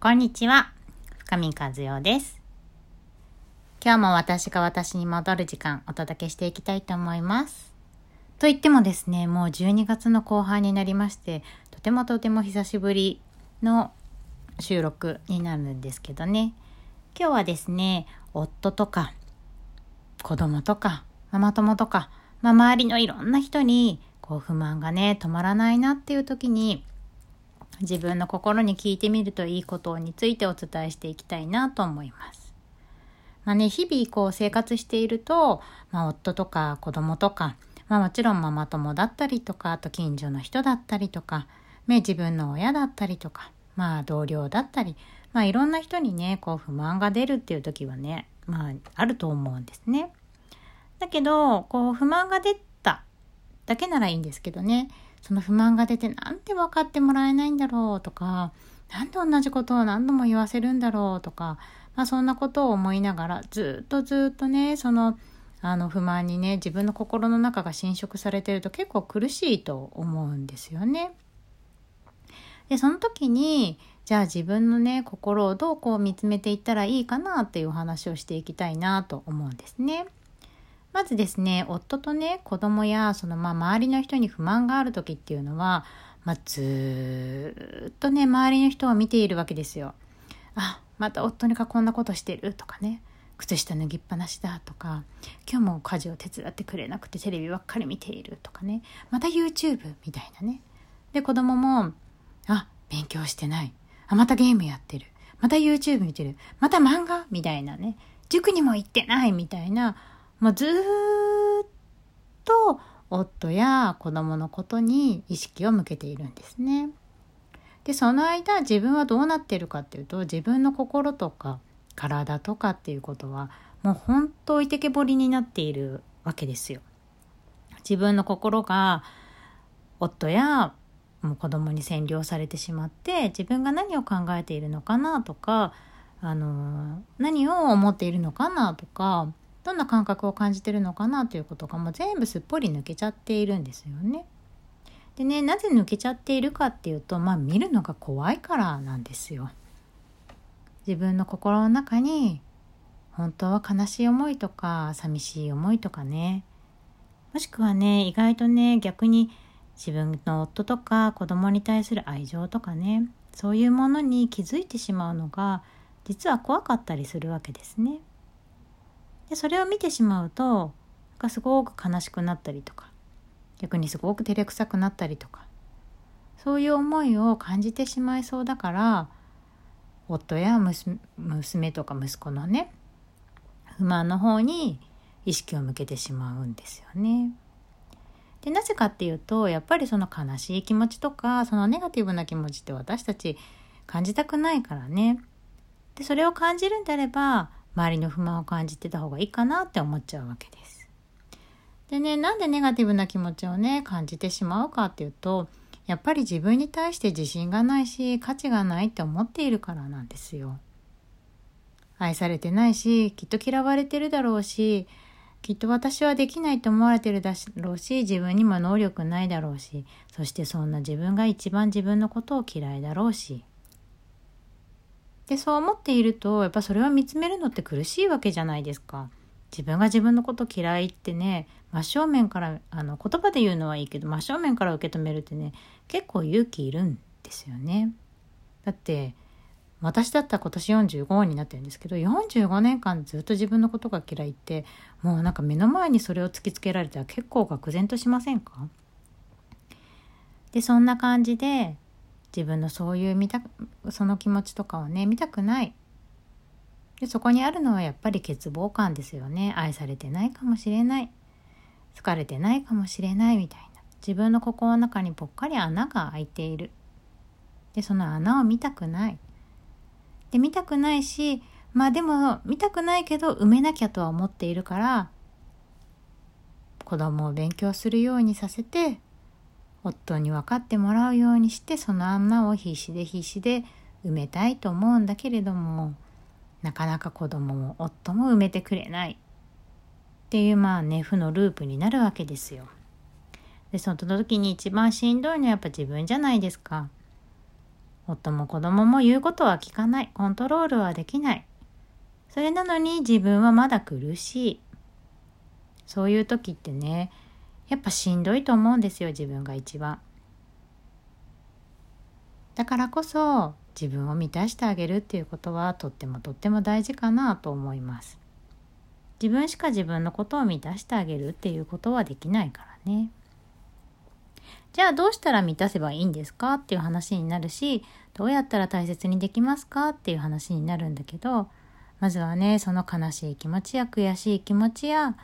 こんにちは、深見和代です。今日も私が私に戻る時間お届けしていきたいと思います。と言ってもですね、もう12月の後半になりまして、とてもとても久しぶりの収録になるんですけどね。今日はですね、夫とか子供とかママ友とか、まあ、周りのいろんな人にこう不満がね止まらないなっていう時に自分の心に聞いてみるといいことについてお伝えしていきたいなと思います。まあね、日々こう生活していると、まあ、夫とか子供とか、まあ、もちろんママ友だったりとかあと近所の人だったりとか、ね、自分の親だったりとか、まあ、同僚だったり、まあ、いろんな人にねこう不満が出るっていう時はね、まあ、あると思うんですね。だけどこう不満が出ただけならいいんですけどねその不満が出てなんで分かってもらえないんだろうとかなんで同じことを何度も言わせるんだろうとか、まあ、そんなことを思いながらずっとずっとねそのあの不満にね自分の心の中が侵食されてると結構苦しいと思うんですよね。でその時にじゃあ自分のね心をどうこう見つめていったらいいかなっていうお話をしていきたいなと思うんですね。まずですね夫とね子供やそのまあ周りの人に不満がある時っていうのは、まあ、ずっとね周りの人を見ているわけですよ。あまた夫にかこんなことしてるとかね。靴下脱ぎっぱなしだとか。今日も家事を手伝ってくれなくてテレビばっかり見ているとかね。また YouTube みたいなね。で子供もあ勉強してない。あまたゲームやってる。また YouTube 見てる。また漫画みたいなね。塾にも行ってないみたいなもうずっと夫や子供のことに意識を向けているんですね。でその間自分はどうなってるかっていうと自分の心とか体とかっていうことはもう本当置いてけぼりになっているわけですよ。自分の心が夫やもう子供に占領されてしまって自分が何を考えているのかなとかあの何を思っているのかなとかどんな感覚を感じてるのかなということがもう全部すっぽり抜けちゃっているんですよね。でねなぜ抜けちゃっているかっていうとまあ見るのが怖いからなんですよ。自分の心の中に本当は悲しい思いとか寂しい思いとかねもしくはね意外とね逆に自分の夫とか子供に対する愛情とかねそういうものに気づいてしまうのが実は怖かったりするわけですね。でそれを見てしまうとなんかすごく悲しくなったりとか逆にすごく照れくさくなったりとかそういう思いを感じてしまいそうだから夫や娘とか息子のね不満の方に意識を向けてしまうんですよね。でなぜかっていうとやっぱりその悲しい気持ちとかそのネガティブな気持ちって私たち感じたくないからね。でそれを感じるんであれば周りの不満を感じてた方がいいかなって思っちゃうわけです。でねなんでネガティブな気持ちをね感じてしまうかっていうとやっぱり自分に対して自信がないし価値がないって思っているからなんですよ。愛されてないしきっと嫌われてるだろうしきっと私はできないと思われてるだろうし自分にも能力ないだろうしそしてそんな自分が一番自分のことを嫌いだろうしでそう思っているとやっぱそれを見つめるのって苦しいわけじゃないですか。自分が自分のこと嫌いってね真正面からあの言葉で言うのはいいけど真正面から受け止めるってね結構勇気いるんですよね。だって私だったら今年45になってるんですけど45年間ずっと自分のことが嫌いってもうなんか目の前にそれを突きつけられたら結構愕然としませんか？でそんな感じで自分のそういう見たその気持ちとかをね見たくない。でそこにあるのはやっぱり欠乏感ですよね。愛されてないかもしれない。疲れてないかもしれないみたいな。自分の心の中にぽっかり穴が開いている。でその穴を見たくない。で見たくないしまあでも見たくないけど埋めなきゃとは思っているから子供を勉強するようにさせて夫に分かってもらうようにしてその穴を必死で必死で埋めたいと思うんだけれどもなかなか子供も夫も埋めてくれないっていうまあね負のループになるわけですよ。でその時に一番しんどいのはやっぱ自分じゃないですか。夫も子供も言うことは聞かない。コントロールはできない。それなのに自分はまだ苦しい。そういう時ってね、やっぱしんどいと思うんですよ、自分が一番。だからこそ自分を満たしてあげるっていうことはとってもとっても大事かなと思います。自分しか自分のことを満たしてあげるっていうことはできないからね。じゃあどうしたら満たせばいいんですか？っていう話になるし、どうやったら大切にできますか？っていう話になるんだけど、まずはね、その悲しい気持ちや悔しい気持ちや、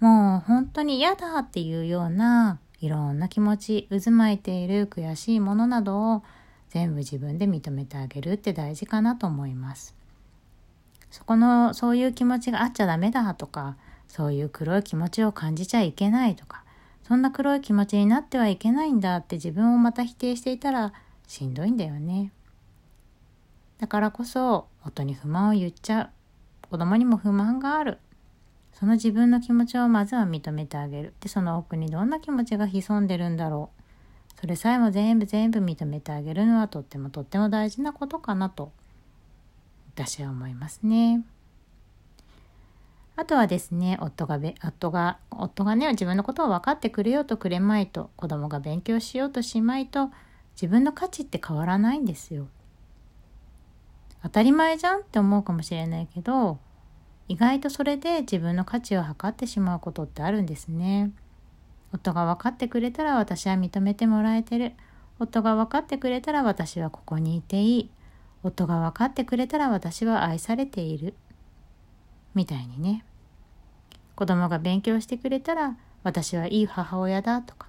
もう本当に嫌だっていうようないろんな気持ち、渦巻いている悔しいものなどを全部自分で認めてあげるって大事かなと思います。そこの、そういう気持ちがあっちゃダメだとか、そういう黒い気持ちを感じちゃいけないとか、そんな黒い気持ちになってはいけないんだって自分をまた否定していたらしんどいんだよね。だからこそ、夫に不満を言っちゃう。子供にも不満がある。その自分の気持ちをまずは認めてあげる。で、その奥にどんな気持ちが潜んでるんだろう。それさえも全部全部認めてあげるのはとってもとっても大事なことかなと私は思いますね。あとはですね、夫がべ、夫が、夫がね、自分のことを分かってくれようとくれまいと、子供が勉強しようとしまいと、自分の価値って変わらないんですよ。当たり前じゃんって思うかもしれないけど、意外とそれで自分の価値を測ってしまうことってあるんですね。夫が分かってくれたら私は認めてもらえてる。夫が分かってくれたら私はここにいていい。夫が分かってくれたら私は愛されている。みたいにね。子供が勉強してくれたら私はいい母親だとか。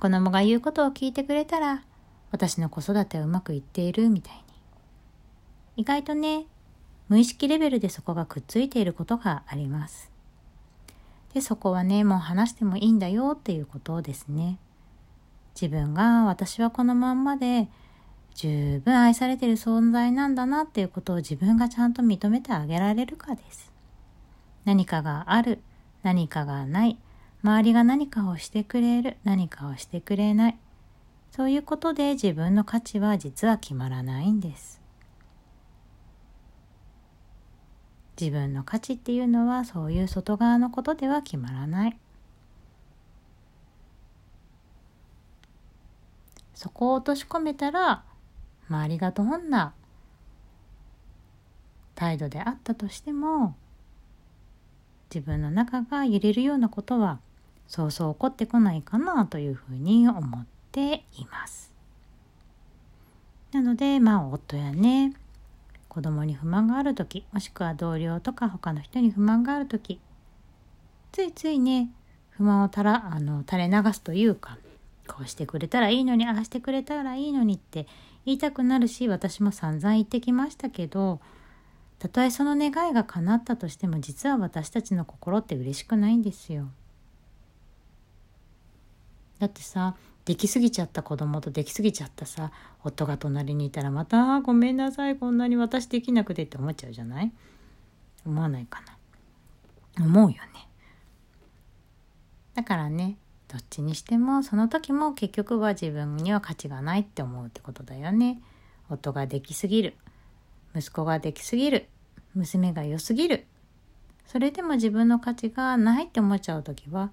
子供が言うことを聞いてくれたら私の子育てはうまくいっているみたいに。意外とね、無意識レベルでそこがくっついていることがあります。で、そこはね、もう話してもいいんだよっていうことですね。自分が私はこのまんまで十分愛されてる存在なんだなっていうことを自分がちゃんと認めてあげられるかです。何かがある、何かがない、周りが何かをしてくれる、何かをしてくれない。そういうことで自分の価値は実は決まらないんです。自分の価値っていうのはそういう外側のことでは決まらない。そこを落とし込めたら周りがどんな態度であったとしても自分の中が揺れるようなことはそうそう起こってこないかなというふうに思っています。なのでまあ夫やね子供に不満がある時もしくは同僚とか他の人に不満がある時ついついね不満をたらあの垂れ流すというかこうしてくれたらいいのにああしてくれたらいいのにって言いたくなるし私も散々言ってきましたけどたとえその願いが叶ったとしても実は私たちの心って嬉しくないんですよ。だってさできすぎちゃった子供とできすぎちゃったさ夫が隣にいたらまた「ごめんなさいこんなに私できなくて」って思っちゃうじゃない？思わないかな思うよね。だからねどっちにしてもその時も結局は自分には価値がないって思うってことだよね。夫ができすぎる。息子ができすぎる。娘が良すぎる。それでも自分の価値がないって思っちゃう時は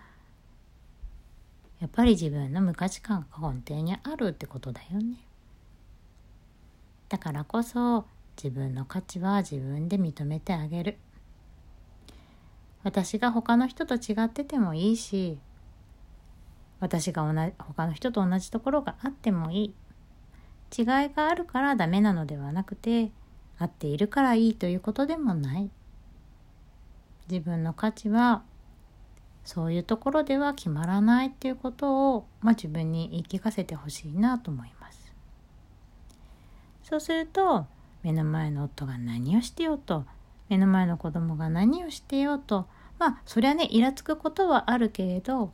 やっぱり自分の無価値観が根底にあるってことだよね。だからこそ自分の価値は自分で認めてあげる。私が他の人と違っててもいいし私が同じ他の人と同じところがあってもいい違いがあるからダメなのではなくて合っているからいいということでもない自分の価値はそういうところでは決まらないっていうことを、まあ、自分に言い聞かせてほしいなと思いますそうすると目の前の夫が何をしてようと目の前の子供が何をしてようとまあそりゃねイラつくことはあるけれど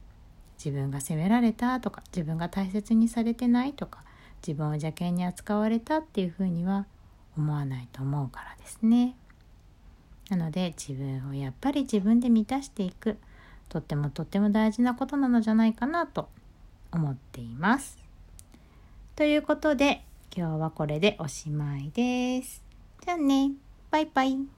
自分が責められたとか自分が大切にされてないとか自分を邪険に扱われたっていうふうには思わないと思うからですね。なので自分をやっぱり自分で満たしていくとってもとっても大事なことなのじゃないかなと思っています。ということで今日はこれでおしまいです。じゃあね。バイバイ。